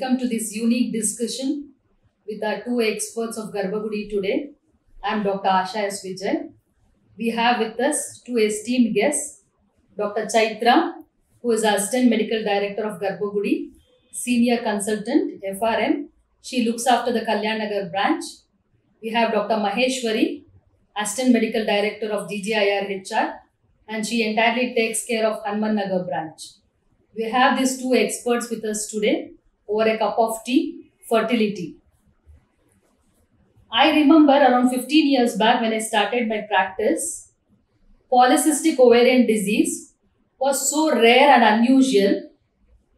Welcome to this unique discussion with our two experts of GarbhaGudi today. I am Dr. Asha S. Vijay. We have with us two esteemed guests, Dr. Chaitra, who is Assistant Medical Director of GarbhaGudi, Senior Consultant, FRM. She looks after the Kalyanagar branch. We have Dr. Maheshwari, Assistant Medical Director of GGIR HR, and she entirely takes care of Hanman Nagar branch. We have these two experts with us today over a cup of tea, fertility. I remember around 15 years back when I started my practice, polycystic ovarian disease was so rare and unusual.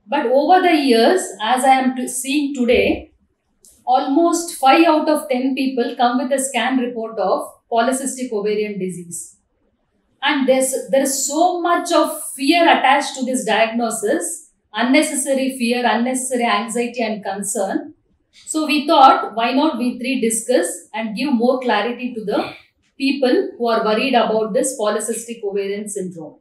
But over the years, as I am seeing today, almost 5 out of 10 people come with a scan report of polycystic ovarian disease and there's there is so much of fear attached to this diagnosis unnecessary fear unnecessary anxiety and concern. So we thought why not we three discuss and give more clarity to the people who are worried about this polycystic ovarian syndrome.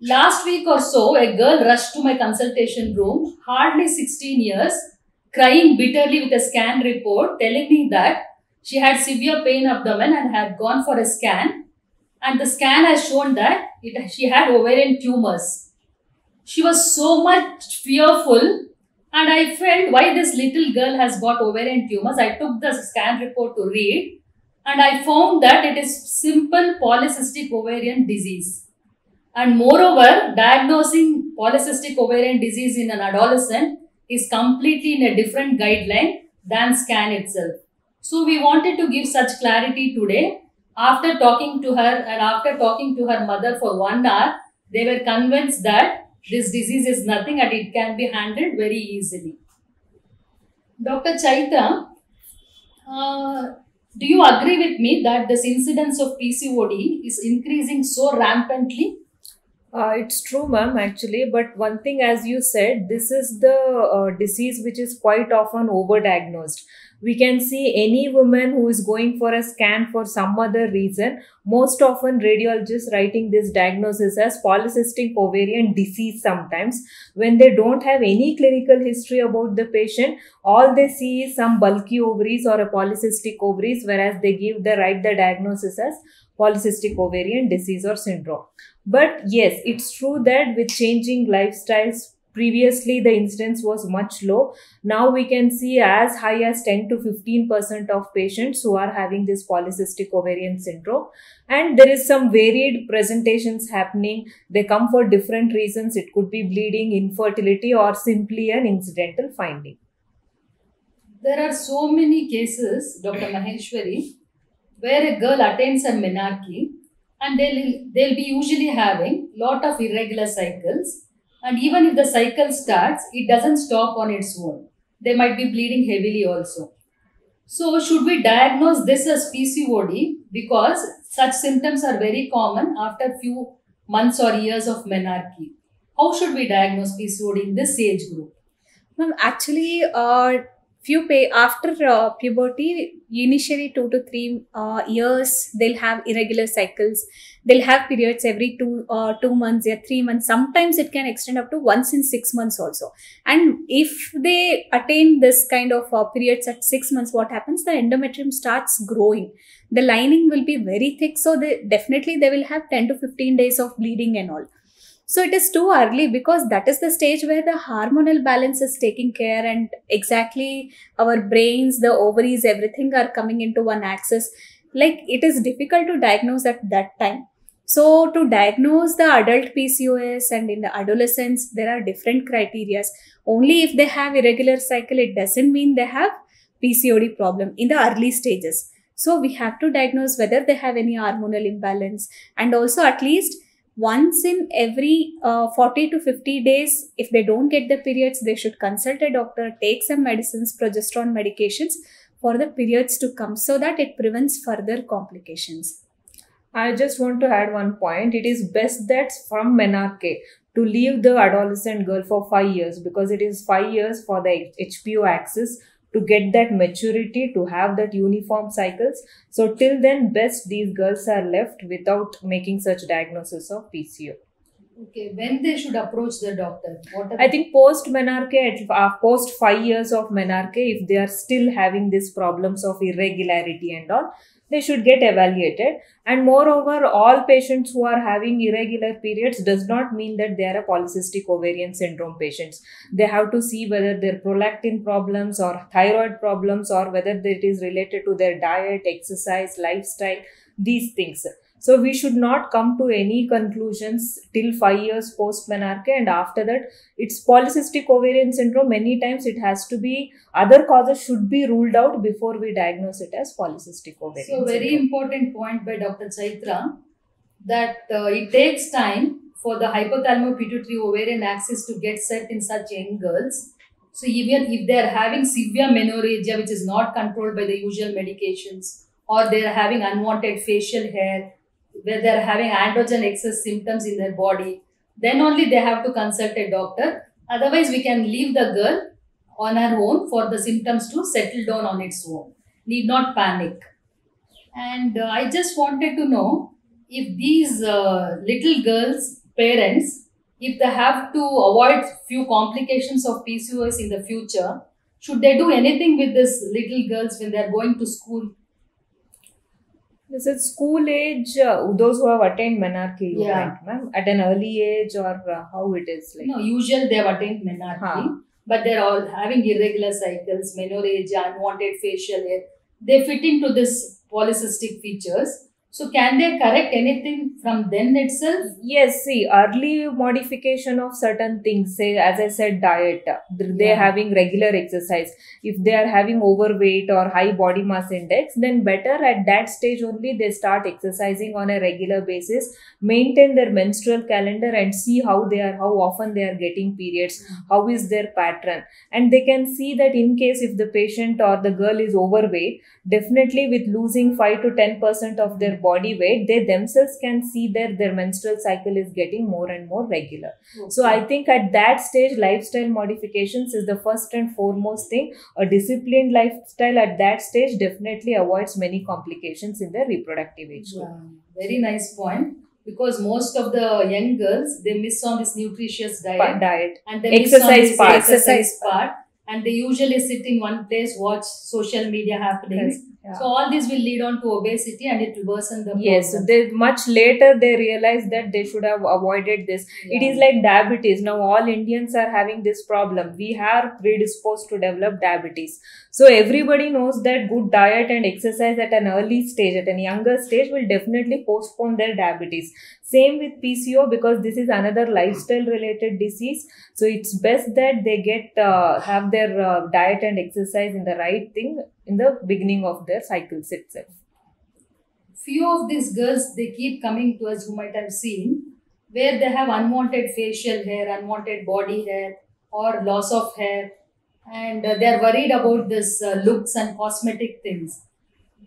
Last week or so a girl rushed to my consultation room hardly 16 years crying bitterly with a scan report telling me that she had severe pain abdomen and had gone for a scan. And the scan has shown that it, she had ovarian tumors. She was so much fearful and I felt why this little girl has got ovarian tumors. I took the scan report to read and I found that it is simple polycystic ovarian disease. And moreover, diagnosing polycystic ovarian disease in an adolescent is completely in a different guideline than scan itself. So we wanted to give such clarity today after talking to her and after talking to her mother for one hour, they were convinced that this disease is nothing and it can be handled very easily. Dr. Chaitra, uh, do you agree with me that this incidence of PCOD is increasing so rampantly? Uh, it's true, ma'am, actually. But one thing, as you said, this is the uh, disease which is quite often overdiagnosed we can see any woman who is going for a scan for some other reason. Most often radiologists writing this diagnosis as polycystic ovarian disease sometimes. When they don't have any clinical history about the patient all they see is some bulky ovaries or a polycystic ovaries whereas they give the write the diagnosis as polycystic ovarian disease or syndrome. But yes it's true that with changing lifestyles previously the incidence was much low. Now we can see as high as 10 to 15 percent of patients who are having this polycystic ovarian syndrome. And there is some varied presentations happening. They come for different reasons. It could be bleeding infertility or simply an incidental finding. There are so many cases dr maheshwari where a girl attains a menarche and they'll, they'll be usually having lot of irregular cycles and even if the cycle starts, it doesn't stop on its own. They might be bleeding heavily also. So, should we diagnose this as PCOD because such symptoms are very common after few months or years of menarche? How should we diagnose PCOD in this age group? Ma'am, actually, uh, few pay after uh, puberty, initially two to three uh, years, they'll have irregular cycles. They'll have periods every two uh, two months or three months. Sometimes it can extend up to once in six months also. And if they attain this kind of uh, periods at six months what happens? The endometrium starts growing. The lining will be very thick so they definitely they will have 10 to 15 days of bleeding and all so it is too early because that is the stage where the hormonal balance is taking care and exactly our brains the ovaries everything are coming into one axis like it is difficult to diagnose at that time so to diagnose the adult PCOS and in the adolescents, there are different criterias. Only if they have irregular cycle, it doesn't mean they have PCOD problem in the early stages. So we have to diagnose whether they have any hormonal imbalance and also at least once in every uh, 40 to 50 days, if they don't get the periods, they should consult a doctor, take some medicines, progesterone medications for the periods to come so that it prevents further complications. I just want to add one point. It is best that from menarche to leave the adolescent girl for five years because it is five years for the HPO axis to get that maturity to have that uniform cycles. So till then, best these girls are left without making such diagnosis of PCO. Okay, when they should approach the doctor? I think post menarche, uh, post five years of menarche, if they are still having these problems of irregularity and all, they should get evaluated. And moreover, all patients who are having irregular periods does not mean that they are a polycystic ovarian syndrome patients. They have to see whether their prolactin problems or thyroid problems or whether it is related to their diet, exercise, lifestyle, these things. So we should not come to any conclusions till five years post menarche, and after that, it's polycystic ovarian syndrome. Many times it has to be other causes should be ruled out before we diagnose it as polycystic ovarian. So very syndrome. important point by Dr. Chaitra that uh, it takes time for the hypothalamic pituitary ovarian axis to get set in such young girls. So even if they are having severe menorrhagia which is not controlled by the usual medications or they are having unwanted facial hair where they are having androgen excess symptoms in their body then only they have to consult a doctor. Otherwise we can leave the girl on her own for the symptoms to settle down on its own. Need not panic. And uh, I just wanted to know if these uh, little girls' parents, if they have to avoid few complications of PCOS in the future, should they do anything with these little girls when they are going to school? Is school age, uh, those who have attained menarche, you Yeah. meant, ma'am, at an early age or uh, how it is like? No, usually they have attained menarche, Huh. but they're all having irregular cycles, menorrhagia, unwanted facial hair. They fit into this polycystic features. So can they correct anything from then itself? Yes, see, early modification of certain things, say, as I said, diet, uh, they're Yeah. having regular exercise. If they are having overweight or high body mass index, then better at that stage only they start exercising on a regular basis, maintain their menstrual calendar and see how they are, how often they are getting periods, how is their pattern. And they can see that in case if the patient or the girl is overweight, definitely with losing 5 to 10% of their body weight, they themselves can see that their menstrual cycle is getting more and more regular. So I think at that stage, lifestyle modifications is the first and foremost thing. A disciplined lifestyle at that stage definitely avoids many complications in their reproductive age. group. Yeah, very nice point. Because most of the young girls they miss on this nutritious diet Pa- Diet. and they Exercise miss on this part. exercise part, and they usually sit in one place watch social media happenings. Yeah. So all this will lead on to obesity and it will worsen the Yes, problem. they much later they realize that they should have avoided this. It Yeah. is like diabetes. Now all Indians are having this problem. We are predisposed to develop diabetes. So everybody knows that good diet and exercise at an early stage, at a younger stage, will definitely postpone their diabetes. Same with PCO because this is another lifestyle related disease. So it's best that they get uh, have their uh, diet and exercise in the right thing in the beginning of their cycles itself. Few of these girls they keep coming to us who might have seen where they have unwanted facial hair, unwanted body hair, or loss of hair, and uh, they are worried about this uh, looks and cosmetic things.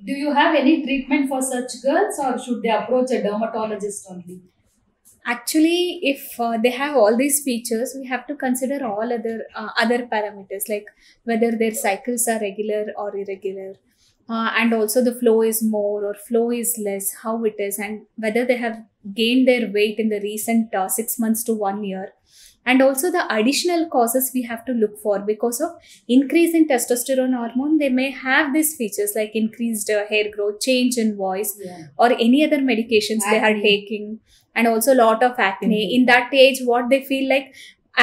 Do you have any treatment for such girls, or should they approach a dermatologist only? Actually if uh, they have all these features we have to consider all other uh, other parameters like whether their cycles are regular or irregular uh, and also the flow is more or flow is less how it is and whether they have gained their weight in the recent uh, 6 months to 1 year and also the additional causes we have to look for. Because of increase in testosterone hormone they may have these features like increased uh, hair growth change in voice Yeah. or any other medications they are taking and also a lot of acne. Mhm. in that age what they feel like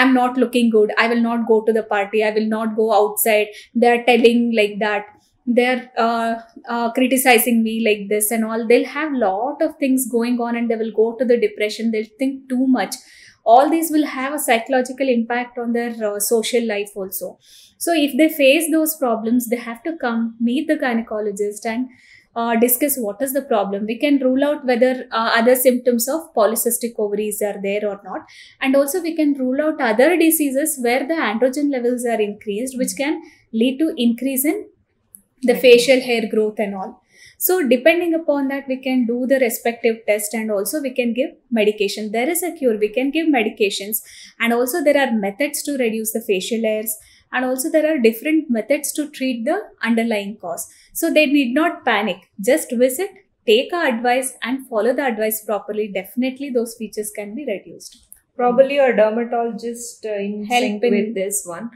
i'm not looking good. I will not go to the party. I will not go outside. They're telling like that. They're uh, uh, criticizing me like this and all. They'll have lot of things going on and they will go to the depression. They'll think too much. All these will have a psychological impact on their uh, social life also. So if they face those problems they have to come meet the gynecologist and uh, discuss what is the problem. We can rule out whether uh, other symptoms of polycystic ovaries are there or not. And also, we can rule out other diseases where the androgen levels are increased, which can lead to increase in the facial hair growth and all. So, depending upon that, we can do the respective test and also we can give medication. There is a cure, we can give medications, and also there are methods to reduce the facial hairs, and also there are different methods to treat the underlying cause. So, they need not panic, just visit, take our advice, and follow the advice properly. Definitely, those features can be reduced. probably your dermatologist uh, in Help sync in- with this one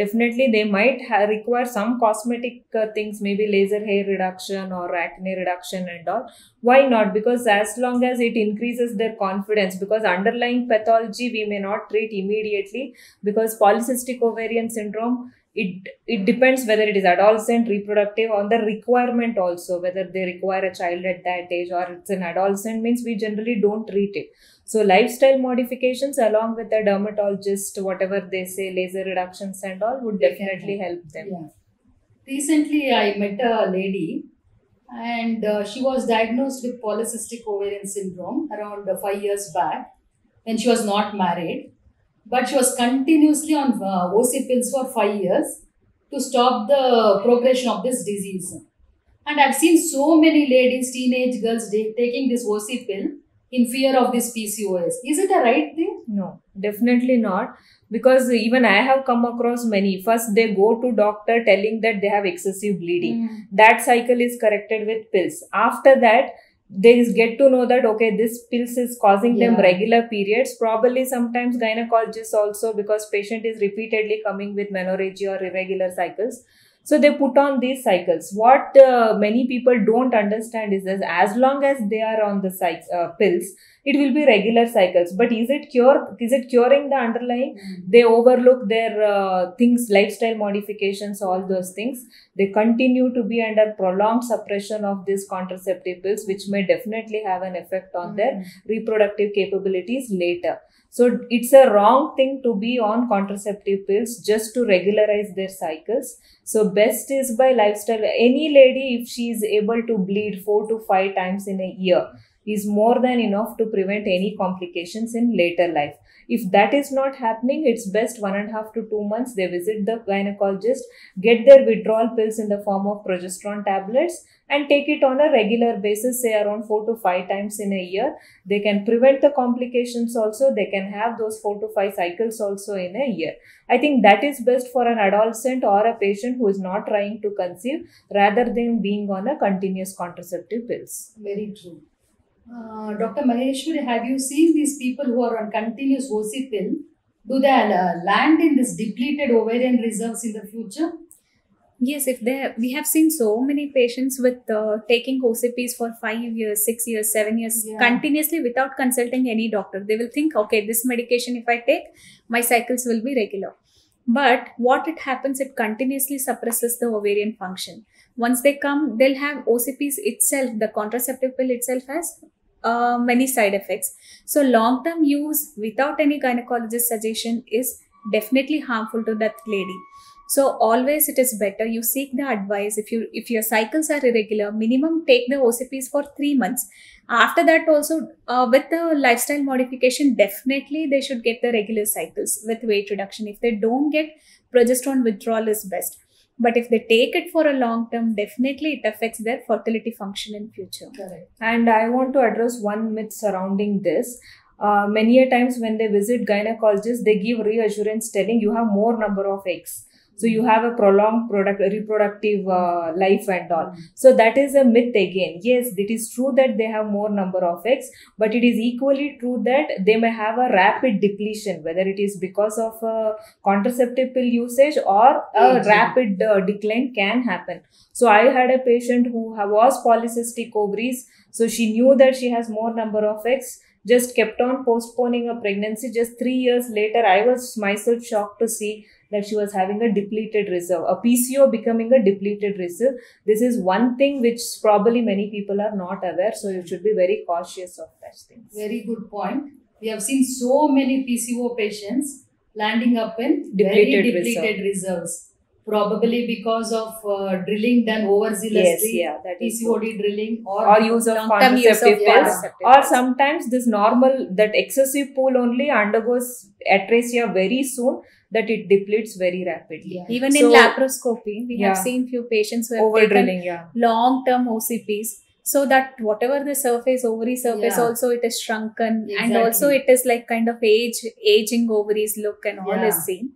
definitely they might require some cosmetic uh, things maybe laser hair reduction or acne reduction and all why not because as long as it increases their confidence because underlying pathology we may not treat immediately because polycystic ovarian syndrome it it depends whether it is adolescent reproductive on the requirement also whether they require a child at that age or it's an adolescent means we generally don't treat it so lifestyle modifications along with the dermatologist whatever they say laser reductions and all would definitely help them Yeah. Recently, I met a lady and uh, she was diagnosed with polycystic ovarian syndrome around uh, five years back when she was not married. But she was continuously on uh, OC pills for five years to stop the progression of this disease. And I've seen so many ladies, teenage girls, ta- taking this OC pill in fear of this PCOS. Is it a right thing? No, definitely not. Because even I have come across many. First, they go to doctor telling that they have excessive bleeding. That cycle is corrected with pills. After that, they get to know that okay, this pills is causing them regular periods. Probably sometimes gynecologists also because patient is repeatedly coming with menorrhagia or irregular cycles. So they put on these cycles. What uh, many people don't understand is that as long as they are on the uh, pills, it will be regular cycles. But is it cure? Is it curing the underlying? they overlook their uh, things lifestyle modifications all those things they continue to be under prolonged suppression of these contraceptive pills which may definitely have an effect on their reproductive capabilities later so it's a wrong thing to be on contraceptive pills just to regularize their cycles. So best is by lifestyle. Any lady if she is able to bleed 4 to 5 times in a year is more than enough to prevent any complications in later life if that is not happening, it's best one and a half to two months they visit the gynecologist, get their withdrawal pills in the form of progesterone tablets, and take it on a regular basis, say around four to five times in a year. They can prevent the complications also, they can have those four to five cycles also in a year. I think that is best for an adolescent or a patient who is not trying to conceive rather than being on a continuous contraceptive pills. Very true. Uh, Dr. Maheshwari, have you seen these people who are on continuous OC pill? Do they uh, land in this depleted ovarian reserves in the future? Yes, if they we have seen so many patients with uh, taking OCPs for five years, six years, seven years Yeah. continuously without consulting any doctor. They will think, okay, this medication if I take, my cycles will be regular. But what it happens, it continuously suppresses the ovarian function. Once they come, they'll have OCPs itself. The contraceptive pill itself has uh, many side effects. So long term use without any gynecologist suggestion is definitely harmful to that lady. So always it is better you seek the advice. If you if your cycles are irregular minimum take the ocps for 3 months. After that also uh, with the lifestyle modification definitely they should get the regular cycles with weight reduction. If they don't get progesterone withdrawal is best but if they take it for a long term definitely it affects their fertility function in future Correct. And I want to address one myth surrounding this. Uh, many a times when they visit gynecologists, they give reassurance telling you have more number of eggs. So you have a prolonged product reproductive uh, life and all. So that is a myth again. Yes, it is true that they have more number of eggs, but it is equally true that they may have a rapid depletion, whether it is because of uh, contraceptive pill usage or a Aging. rapid uh, decline can happen. So I had a patient who was polycystic ovaries. So she knew that she has more number of eggs. Just kept on postponing a pregnancy. Just three years later, I was myself shocked to see that she was having a depleted reserve, a PCO becoming a depleted reserve. This is one thing which probably many people are not aware. So you should be very cautious of such things. Very good point. We have seen so many PCO patients landing up in Depleted very depleted reserves. Probably because of uh, drilling done overzealously, Yes, yeah, that is so. PCOD drilling, or, Or use of Long-term use of contraceptive pills. or sometimes this normal that excessive pool only undergoes atresia very soon that it depletes very rapidly Yeah. even So- in laparoscopy we have seen few patients who have over taken yeah long term OCPs so that whatever the surface ovary surface Yeah. also it is shrunken and also it is like kind of age aging ovaries look and all Yeah. is seen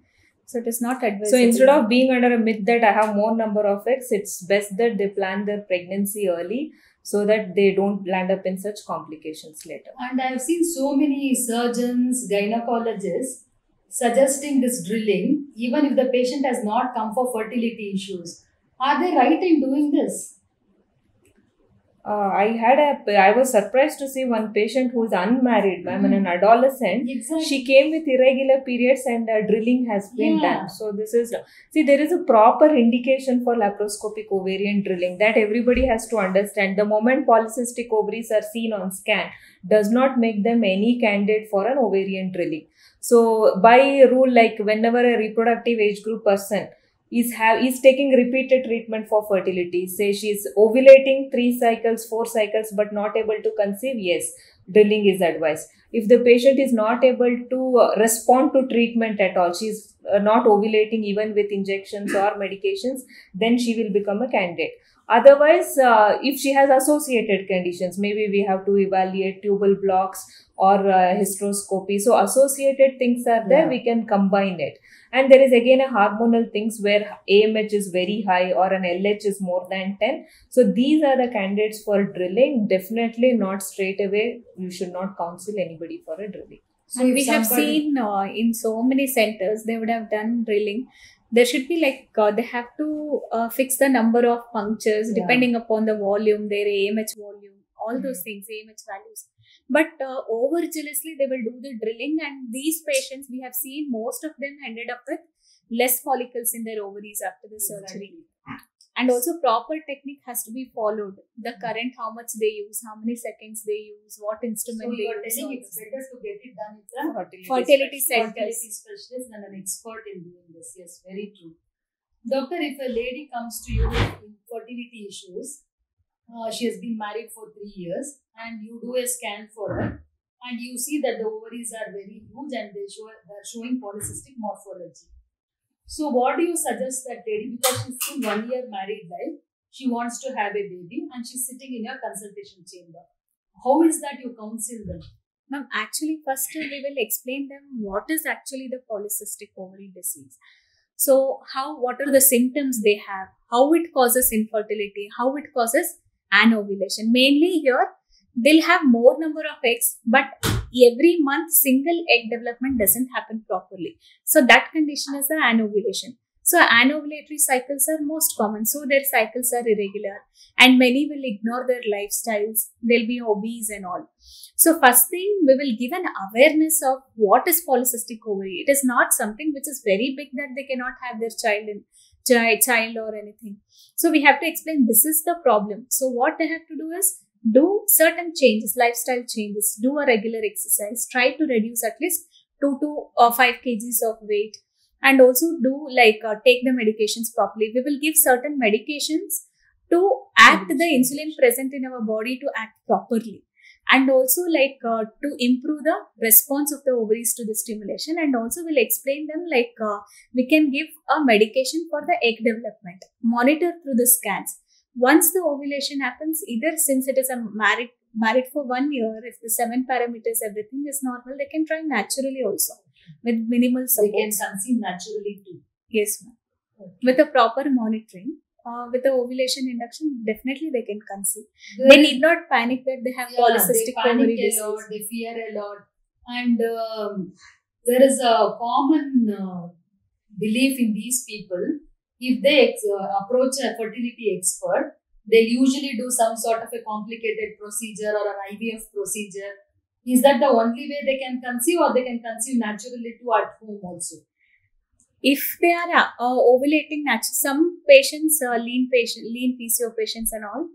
So it is not advisable. So instead of being under a myth that I have more number of eggs, it's best that they plan their pregnancy early so that they don't land up in such complications later. And I've seen so many surgeons, gynecologists suggesting this drilling, even if the patient has not come for fertility issues. Are they right in doing this? Uh, I had a, I was surprised to see one patient who is unmarried, ma'am, and an adolescent. Exactly. She came with irregular periods and uh, drilling has been Yeah. done. So this is, see, there is a proper indication for laparoscopic ovarian drilling that everybody has to understand. The moment polycystic ovaries are seen on scan does not make them any candidate for an ovarian drilling. So by rule, like whenever a reproductive age group person is have is taking repeated treatment for fertility, say she's ovulating three cycles, four cycles, but not able to conceive, yes, drilling is advised. If the patient is not able to uh, respond to treatment at all, she's uh, not ovulating even with injections or medications, then she will become a candidate. Otherwise, uh, if she has associated conditions, maybe we have to evaluate tubal blocks or uh, hysteroscopy. So associated things are there, Yeah. we can combine it. And there is again a hormonal things where AMH is very high or an LH is more than 10. So these are the candidates for drilling. Definitely not straight away. You should not counsel anybody for a drilling. So and we have seen uh, in so many centers they would have done drilling there should be like uh, they have to uh, fix the number of punctures Yeah. depending upon the volume their amh volume all those things amh values but uh, over jealously they will do the drilling and these patients we have seen most of them ended up with less follicles in their ovaries after the surgery. And also proper technique has to be followed the current how much they use how many seconds they use what instrument you they are use telling it's better to get it done with a fertility centers fertility specialist and an expert in doing this. Yes, very true. Doctor, if a lady comes to you with fertility issues, uh, she has been married for three years, and you do a scan for her, and you see that the ovaries are very huge and they show they're showing polycystic morphology. So, what do you suggest that lady because she's still one year married life, she wants to have a baby, and she's sitting in your consultation chamber. How is that you counsel them? Ma'am, actually, first we will explain them what is actually the polycystic ovary disease. So, how what are the symptoms they have, how it causes infertility, how it causes anovulation. Mainly here, they'll have more number of eggs, but every month single egg development doesn't happen properly. So that condition is the anovulation. So anovulatory cycles are most common. So their cycles are irregular and many will ignore their lifestyles. They'll be obese and all. So first thing, we will give an awareness of what is polycystic ovary. It is not something which is very big that they cannot have their child in child, child or anything. So we have to explain this is the problem. So what they have to do is do certain changes, lifestyle changes, do a regular exercise, try to reduce at least two to uh, five kgs of weight, and also do like uh, take the medications properly. We will give certain medications to act the insulin present in our body to act properly. And also like uh, to improve the response of the ovaries to the stimulation. And also we'll explain them like uh, we can give a medication for the egg development. Monitor through the scans once the ovulation happens either since it is a married married for one year if the seven parameters everything is normal they can try naturally also with minimal support. They can conceive naturally too. yes ma'am with a proper monitoring uh, with the ovulation induction definitely they can conceive they need not panic that they have Yeah, polycystic they panic ovary a disease. lot, they fear a lot, and um, there is a common uh, belief in these people. If they uh, approach a fertility expert, they'll usually do some sort of a complicated procedure or an IVF procedure. Is that the only way they can conceive, or they can conceive naturally too at home also? If they are uh, ovulating naturally, some patients, uh, lean patient, lean PCO patients and all,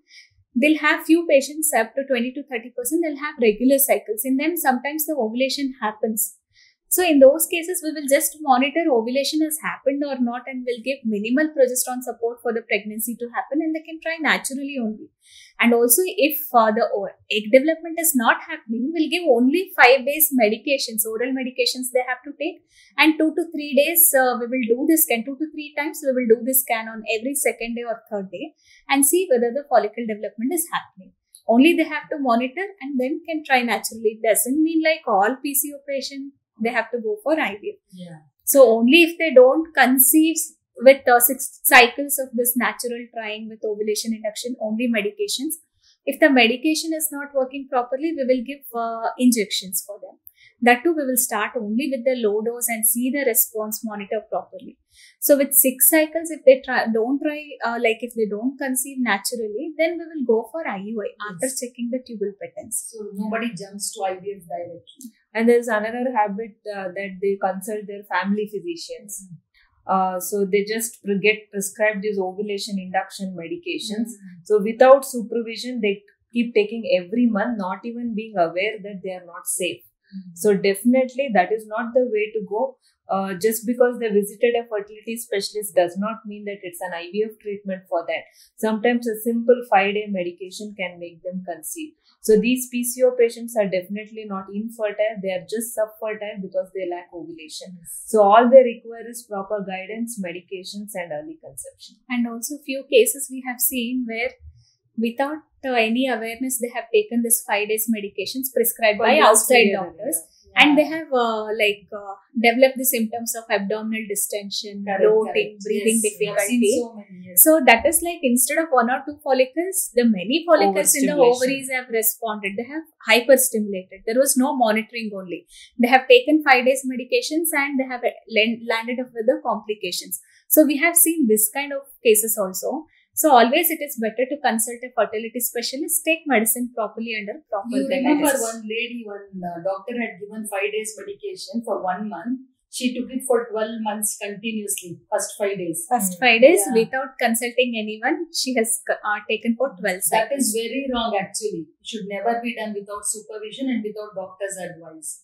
they'll have few patients up to 20 to 30 percent. They'll have regular cycles. In them, sometimes the ovulation happens. So in those cases, we will just monitor ovulation has happened or not, and we'll give minimal progesterone support for the pregnancy to happen, and they can try naturally only. And also, if uh, the egg development is not happening, we'll give only five days medications, oral medications they have to take, and two to three days uh, we will do this scan. Two to three times we will do this scan on every second day or third day, and see whether the follicle development is happening. Only they have to monitor and then can try naturally. It doesn't mean like all PCO patients they have to go for IVF. Yeah. So only if they don't conceive with uh, six cycles of this natural trying with ovulation induction, only medications. If the medication is not working properly, we will give uh, injections for them. That too, we will start only with the low dose and see the response monitor properly. So with six cycles, if they try, don't try, uh, like if they don't conceive naturally, then we will go for IUI after checking the tubal patterns. So nobody jumps to IVF directly. And there's another habit uh, that they consult their family physicians. Uh, so they just get prescribed these ovulation induction medications. So without supervision, they keep taking every month, not even being aware that they are not safe. So definitely that is not the way to go. Uh, just because they visited a fertility specialist does not mean that it's an IVF treatment for that. Sometimes a simple five day medication can make them conceive. So these PCO patients are definitely not infertile; they are just subfertile because they lack ovulation. So all they require is proper guidance, medications, and early conception. And also few cases we have seen where without uh, any awareness they have taken this five days medications prescribed by outside doctors. and they have uh, like uh, developed the symptoms of abdominal distension Correct, bloating correct. breathing Yes, difficulty. So many, yes. so that is like instead of one or two follicles the many follicles in the ovaries have responded. They have hyperstimulated. There was no monitoring only. They have taken five days medications and they have landed up with the complications. So we have seen this kind of cases also so always it is better to consult a fertility specialist, take medicine properly under proper You remember one lady, one uh, doctor had given five days medication for one month. She took it for 12 months continuously, first five days. First five days Yeah. without consulting anyone, she has uh, taken for 12 That is very wrong actually. It should never be done without supervision and without doctor's advice.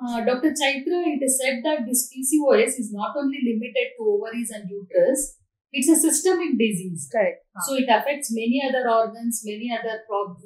Uh, Dr. Chaitra, it is said that this PCOS is not only limited to ovaries and uterus, it's a systemic disease. Correct. So it affects many other organs, many other problems,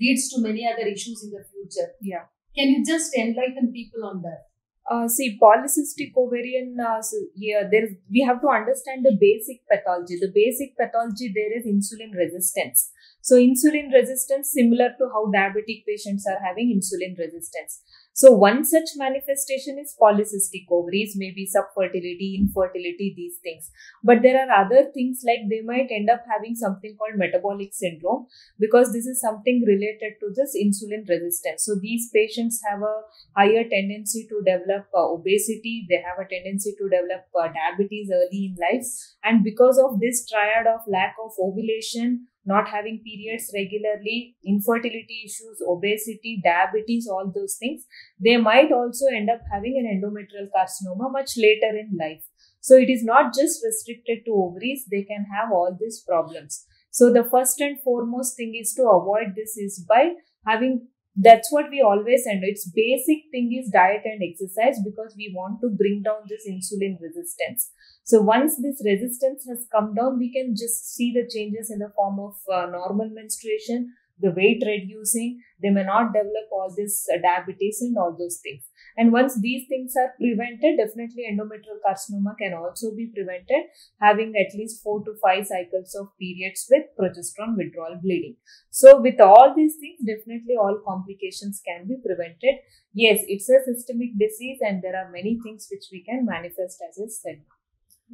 leads to many other issues in the future. Yeah. Can you just enlighten people on that? Uh, see, polycystic ovarian, uh, so, yeah, there we have to understand the basic pathology. The basic pathology there is insulin resistance. So, insulin resistance, similar to how diabetic patients are having insulin resistance. So, one such manifestation is polycystic ovaries, maybe subfertility, infertility, these things. But there are other things like they might end up having something called metabolic syndrome because this is something related to this insulin resistance. So, these patients have a higher tendency to develop uh, obesity they have a tendency to develop uh, diabetes early in life and because of this triad of lack of ovulation not having periods regularly infertility issues obesity diabetes all those things they might also end up having an endometrial carcinoma much later in life. So it is not just restricted to ovaries they can have all these problems. So the first and foremost thing is to avoid this is by having that's what we always end its basic thing is diet and exercise because we want to bring down this insulin resistance. So once this resistance has come down we can just see the changes in the form of uh, normal menstruation the weight reducing. They may not develop all this uh, diabetes and all those things and once these things are prevented definitely endometrial carcinoma can also be prevented having at least 4 to 5 cycles of periods with progesterone withdrawal bleeding so, with all these things, definitely all complications can be prevented. Yes, it's a systemic disease, and there are many things which we can manifest as I said.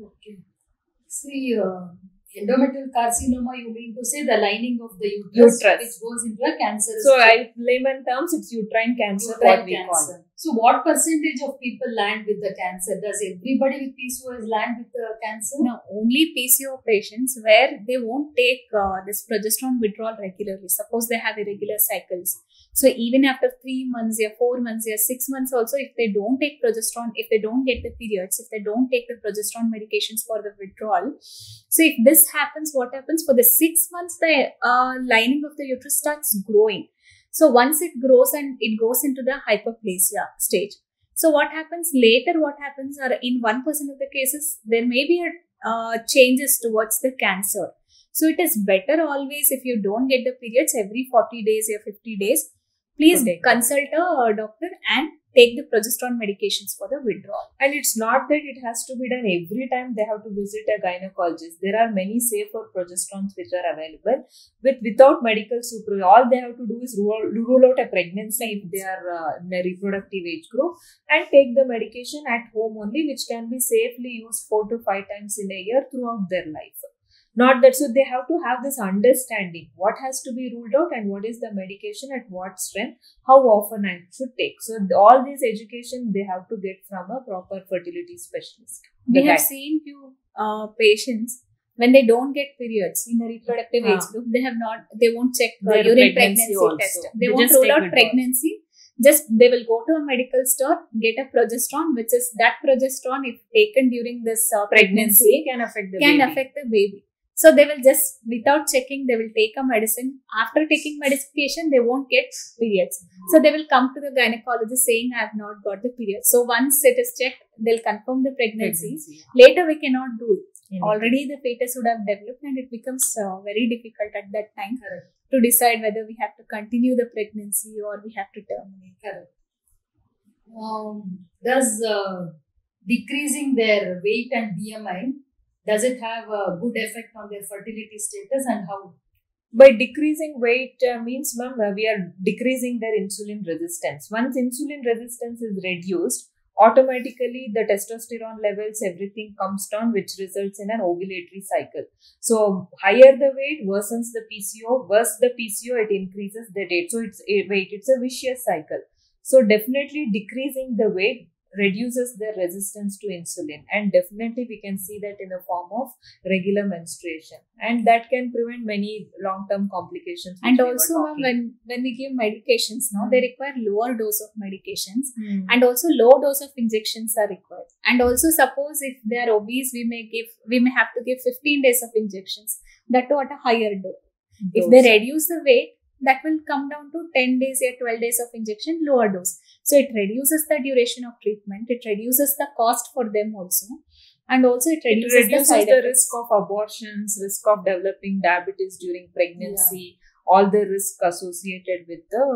Okay. See, uh, endometrial carcinoma, you mean to say the lining of the uterus, Uterus. which goes into a cancerous So. I layman terms, it's uterine cancer, Uterine what we call. cancer. So, what percentage of people land with the cancer? Does everybody with PCOS land with the cancer? No, only PCO patients where they won't take uh, this progesterone withdrawal regularly. Suppose they have irregular cycles. So even after three months, or four months, or six months, also if they don't take progesterone, if they don't get the periods, if they don't take the progesterone medications for the withdrawal, so if this happens, what happens for the six months? The uh, lining of the uterus starts growing. So once it grows and it goes into the hyperplasia stage. So what happens later? What happens are in one percent of the cases there may be a uh, changes towards the cancer. So it is better always if you don't get the periods every 40 days or 50 days please consult a doctor and take the progesterone medications for the withdrawal. And it's not that it has to be done every time they have to visit a gynecologist. There are many safer progesterones which are available with without medical supervision. All they have to do is rule, rule out a pregnancy if they are uh, in a reproductive age group and take the medication at home only, which can be safely used four to five times in a year throughout their life. Not that so they have to have this understanding what has to be ruled out and what is the medication at what strength, how often I should take. So all this education they have to get from a proper fertility specialist. We have guy. seen few uh, patients when they don't get periods in the reproductive age group, they have not, they won't check uh, Their urine pregnancy pregnancy, also. test. They They, won't rule out pregnancy. Just they will go to a medical store, get a progesterone, which is that progesterone, if taken during this uh, Pregnancy pregnancy, can affect the can baby. affect the baby. So they will just, without checking, they will take a medicine. After taking medication, they won't get periods. So they will come to the gynecologist saying, I have not got the period. So once it is checked, they'll confirm the pregnancy. Pregnancy, yeah. Later, we cannot do it. Already the fetus would have developed, and it becomes uh, very difficult at that time Correct. to decide whether we have to continue the pregnancy or we have to terminate. Correct. Um, does uh, decreasing their weight and BMI does it have a good effect on their fertility status and how? by decreasing weight uh, means ma'am uh, we are decreasing their insulin resistance. Once insulin resistance is reduced automatically the testosterone levels everything comes down which results in an ovulatory cycle. So higher the weight worsens the pco worse the pco it increases the date so it's weight it's a vicious cycle. So definitely decreasing the weight reduces their resistance to insulin and definitely we can see that in the form of regular menstruation and that can prevent many long term complications And also, when when we give medications, now they require lower dose of medications, Hmm. and also low dose of injections are required. And also, suppose if they are obese, we may give we may have to give 15 days of injections. That too at a higher dose. If they reduce the weight, that will come down to 10 days or 12 days of injection, lower dose. So it reduces the duration of treatment, it reduces the cost for them also, and also it it reduces, reduces the the, side effects. risk of abortions, risk of developing diabetes during pregnancy, all the risk associated with the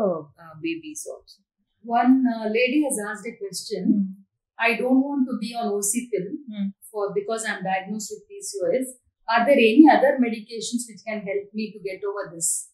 uh, babies also. One uh, lady has asked a question. I don't want to be on OC pill Hmm. for because I'm diagnosed with PCOS. Are there any other medications which can help me to get over this?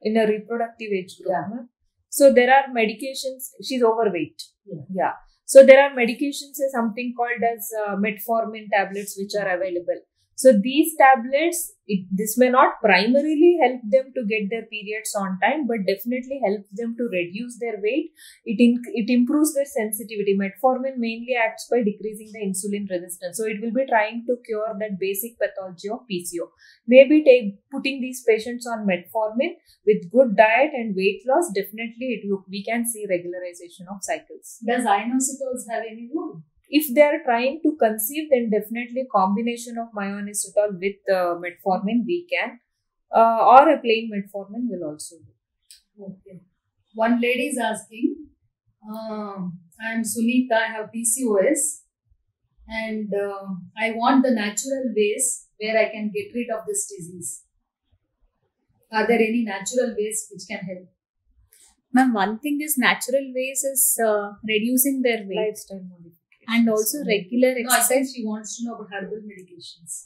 In a reproductive age group. Yeah. So there are medications. She's overweight. Yeah. yeah. So there are medications, something called as uh, metformin tablets, which are available. So these tablets, it, this may not primarily help them to get their periods on time, but definitely helps them to reduce their weight. It in, it improves their sensitivity. Metformin mainly acts by decreasing the insulin resistance. So it will be trying to cure that basic pathology of PCO. Maybe take putting these patients on metformin with good diet and weight loss. Definitely, it we can see regularization of cycles Does inositols have any role? If they are trying to conceive, then definitely combination of myoinositol with uh, metformin we can, uh, or a plain metformin will also do. Okay. One lady is asking, um, I'm Sunita, I have PCOS, and uh, I want the natural ways where I can get rid of this disease. Are there any natural ways which can help? Ma'am, one thing is natural ways is uh, reducing their weight Lifestyle modifications. And also regular No, exercise. she wants to know about herbal medications.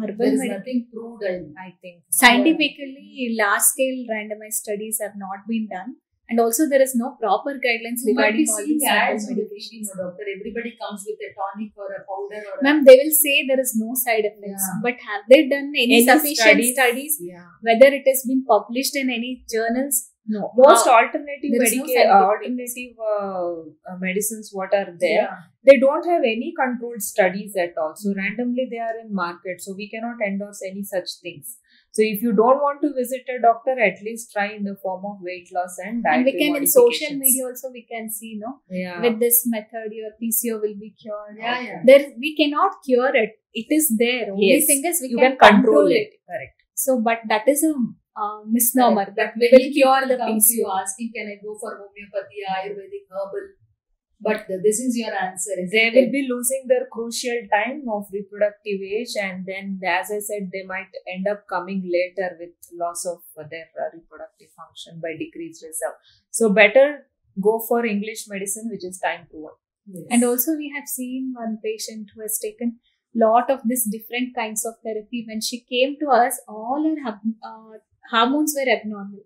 Herbal There is med- nothing proved. I I think Scientifically, large scale randomized studies have not been done, and also there is no proper guidelines You might be regarding all these herbal ads on the TV, medications. no, doctor. Everybody comes with a tonic or a powder or a Ma'am, they will say there is no side effects, Yeah. but have they done any, Any sufficient studies? studies? Yeah. Whether it has been published in any journals? No. Most Uh, alternative is no alternative uh, medicines, what are there? Yeah. They don't have any controlled studies at all. So randomly they are in market. So we cannot endorse any such things. So if you don't want to visit a doctor, at least try in the form of weight loss and dietary and we can in social media also we can see no Yeah. with this method your PCO will be cured. Yeah, yeah. There we cannot cure it. It is there. Only Yes. thing is we you can, can control it. Correct. So, but that is a uh, misnomer Correct. that But we many will cure the you PCO. asking, can I go for homeopathy, Ayurvedic, herbal? But th- this is your answer. they it? will be losing their crucial time of reproductive age and then as i said they might end up coming later with loss of their reproductive function by decreased reserve so better go for english medicine which is time proven Yes. And also, we have seen one patient who has taken lot of this different kinds of therapy. When she came to us, all her uh, hormones were abnormal.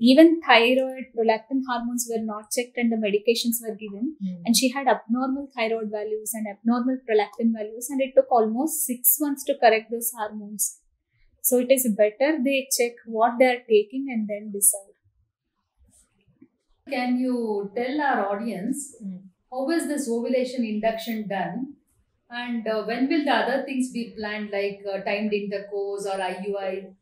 Even thyroid, prolactin hormones were not checked, and the medications were given. And she had abnormal thyroid values and abnormal prolactin values, and it took almost six months to correct those hormones. So it is better they check what they are taking and then decide. Can you tell our audience Mm. how is this ovulation induction done? And uh, when will the other things be planned, like uh, timed intercourse or IUI?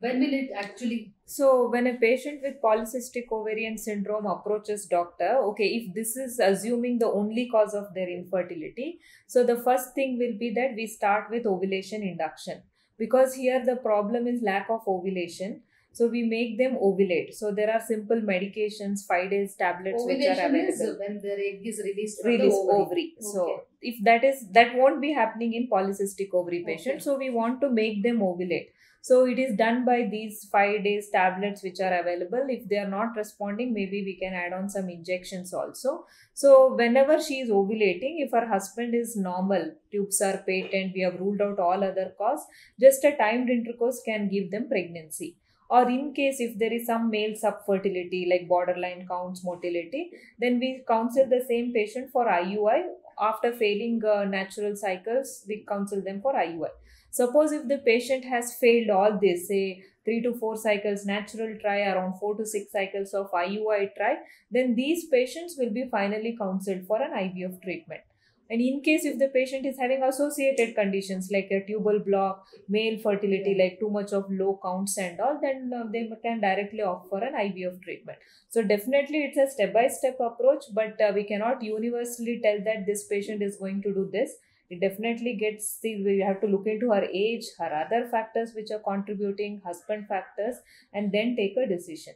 When will it actually? So when a patient with polycystic ovarian syndrome approaches doctor, okay, if this is assuming the only cause of their infertility, so the first thing will be that we start with ovulation induction because here the problem is lack of ovulation. So we make them ovulate. So there are simple medications, five days tablets which are Ovulation is when the egg is released from Release the ovary. ovary. So if that is that won't be happening in polycystic ovary Okay. patients. So we want to make them ovulate. So it is done by these five days tablets which are available. If they are not responding, maybe we can add on some injections also. So whenever she is ovulating, if her husband is normal, tubes are patent, we have ruled out all other cause, just a timed intercourse can give them pregnancy. Or in case if there is some male subfertility like borderline counts motility, then we counsel the same patient for IUI. After failing uh, natural cycles, we counsel them for IUI. Suppose if the patient has failed all this, say three to four cycles natural try, around four to six cycles of IUI try, then these patients will be finally counseled for an IVF treatment. And in case if the patient is having associated conditions like a tubal block, male fertility, like too much of low counts and all, then uh, they can directly opt for an IVF treatment. So definitely it's a step by step approach, but uh, we cannot universally tell that this patient is going to do this. It definitely gets see we have to look into her age, her other factors which are contributing, husband factors, and then take a decision.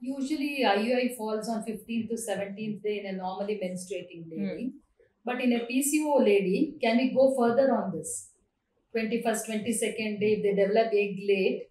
Usually, IUI falls on 15th to 17th day in a normally menstruating lady. Hmm. But in a PCO lady, can we go further on this? 21st, 22nd day, if they develop egg late,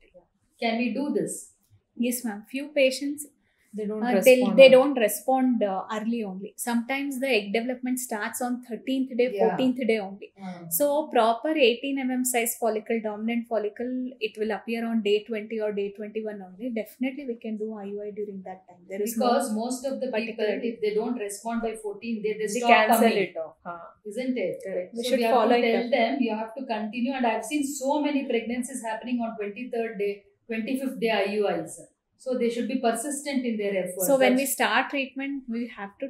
can we do this? Yes, ma'am. Few patients They don't uh, they, respond. they on- don't respond uh, early only. Sometimes the egg development starts on 13th day, Yeah. 14th day only. So proper 18 mm size follicle, dominant follicle, it will appear on day 20 or day 21 only. Definitely we can do IUI during that time. There is because no, most of the people, if they don't respond by 14, they, they they cancel coming, it off. Huh. isn't it? Correct. We so should we have to tell them you have to continue, and I've seen so many pregnancies happening on 23rd day, 25th day IUIs. So they should be persistent in their efforts. so when we start treatment, we have to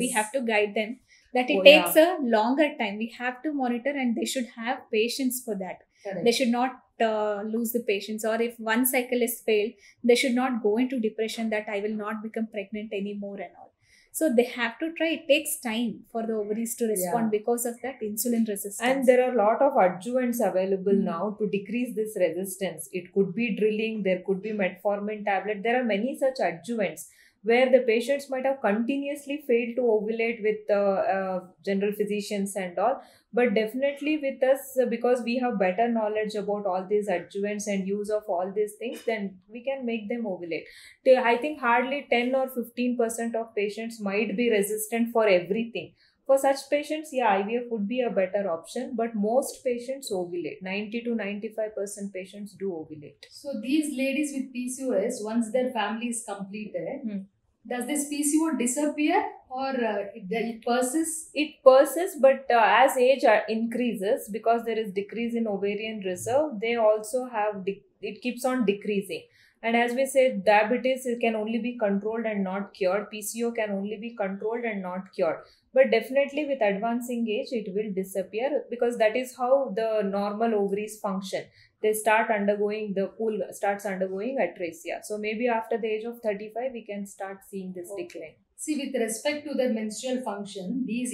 we Yes. have to guide them that it Oh, takes a longer time. We have to monitor and they should have patience for that. Correct. they should not uh, lose the patience or if one cycle is failed they should not go into depression that i will not become pregnant anymore and all so they have to try it takes time for the ovaries to respond Yeah. because of that insulin resistance And there are a lot of adjuvants available Mm. now to decrease this resistance. It could be drilling, there could be metformin tablet. There are many such adjuvants where the patients might have continuously failed to ovulate with uh, uh, general physicians and all. But definitely with us, uh, because we have better knowledge about all these adjuvants and use of all these things, then we can make them ovulate. I think hardly 10 or 15% of patients might be resistant for everything. For such patients, yeah, IVF would be a better option, but most patients ovulate. 90 to 95% patients do ovulate. So these ladies with PCOS, once their family is completed, Hmm. Does this PCO disappear or uh, it, it persists? It persists, but uh, as age uh, increases, because there is decrease in ovarian reserve, they also have it keeps on decreasing. And as we said, diabetes can only be controlled and not cured. PCO can only be controlled and not cured. But definitely, with advancing age, it will disappear because that is how the normal ovaries function. They start undergoing the pool starts undergoing atresia. So maybe after the age of thirty five, we can start seeing this Okay. decline. See, with respect to their menstrual function, these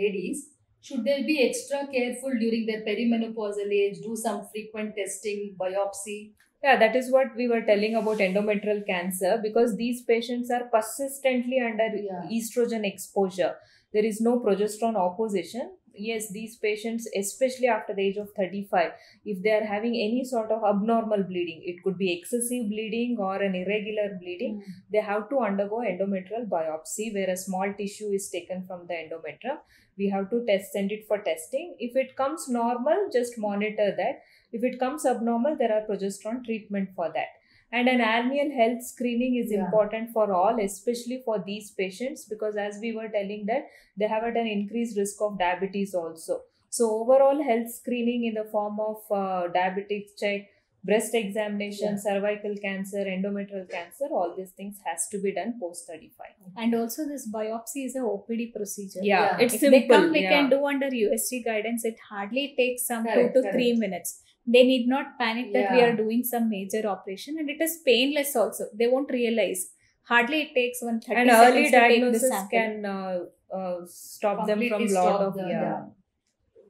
ladies, should they be extra careful during their perimenopausal age, do some frequent testing, biopsy? Yeah, that is what we were telling about endometrial cancer because these patients are persistently under Yeah. estrogen exposure. There is no progesterone opposition. Yes, these patients, especially after the age of 35, if they are having any sort of abnormal bleeding, it could be excessive bleeding or an irregular bleeding, hmm. they have to undergo endometrial biopsy where a small tissue is taken from the endometrium. We have to test send it for testing. If it comes normal, just monitor that. If it comes abnormal, there are progesterone treatment for that. And an annual health screening is Yeah. important for all, especially for these patients, because as we were telling that they have at an increased risk of diabetes also. So overall health screening in the form of uh, diabetes check, breast examination, Yeah. cervical cancer, endometrial cancer, all these things has to be done post 35. And also, this biopsy is a OPD procedure. Yeah, Yeah. it's if simple. they come, we yeah. can do under USG guidance. It hardly takes some Correct, two to three minutes. They need not panic that we are doing some major operation, and it is painless also. They won't realize. Hardly it takes one thirty and seconds early to take diagnosis can uh, uh, stop them from Completely lot of the- yeah. yeah.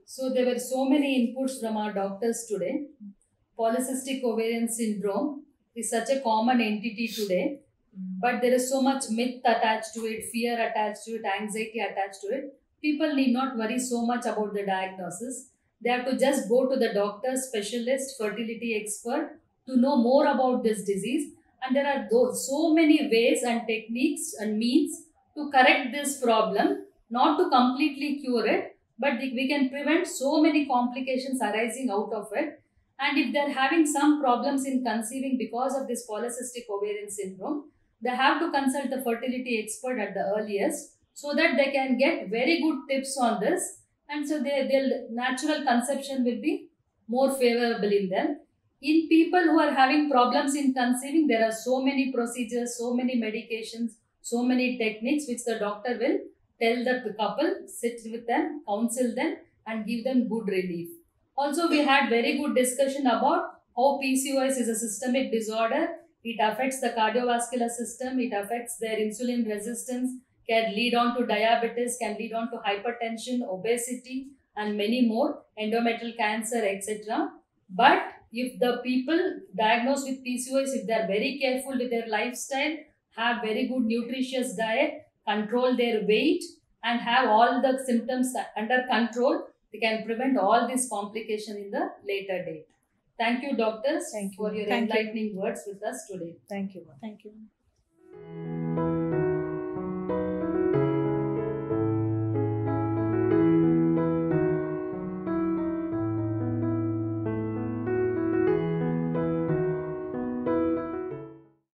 So there were so many inputs from our doctors today. Polycystic ovarian syndrome is such a common entity today, but there is so much myth attached to it, fear attached to it, anxiety attached to it. People need not worry so much about the diagnosis. They have to just go to the doctor, specialist, fertility expert to know more about this disease. And there are those, so many ways and techniques and means to correct this problem, not to completely cure it, but we can prevent so many complications arising out of it. And if they're having some problems in conceiving because of this polycystic ovarian syndrome, they have to consult the fertility expert at the earliest so that they can get very good tips on this. And so their, natural conception will be more favorable in them. In people who are having problems in conceiving, there are so many procedures, so many medications, so many techniques which the doctor will tell the couple, sit with them, counsel them, and give them good relief. Also, we had very good discussion about how PCOS is a systemic disorder. It affects the cardiovascular system, it affects their insulin resistance, can lead on to diabetes, can lead on to hypertension, obesity, and many more, endometrial cancer, etc. But if the people diagnosed with PCOS, if they are very careful with their lifestyle, have very good nutritious diet, control their weight, and have all the symptoms under control, they can prevent all these complications in the later date. Thank you, doctors, Thank you. for your Thank you. enlightening words with us today. Thank you. ma'am. Thank you.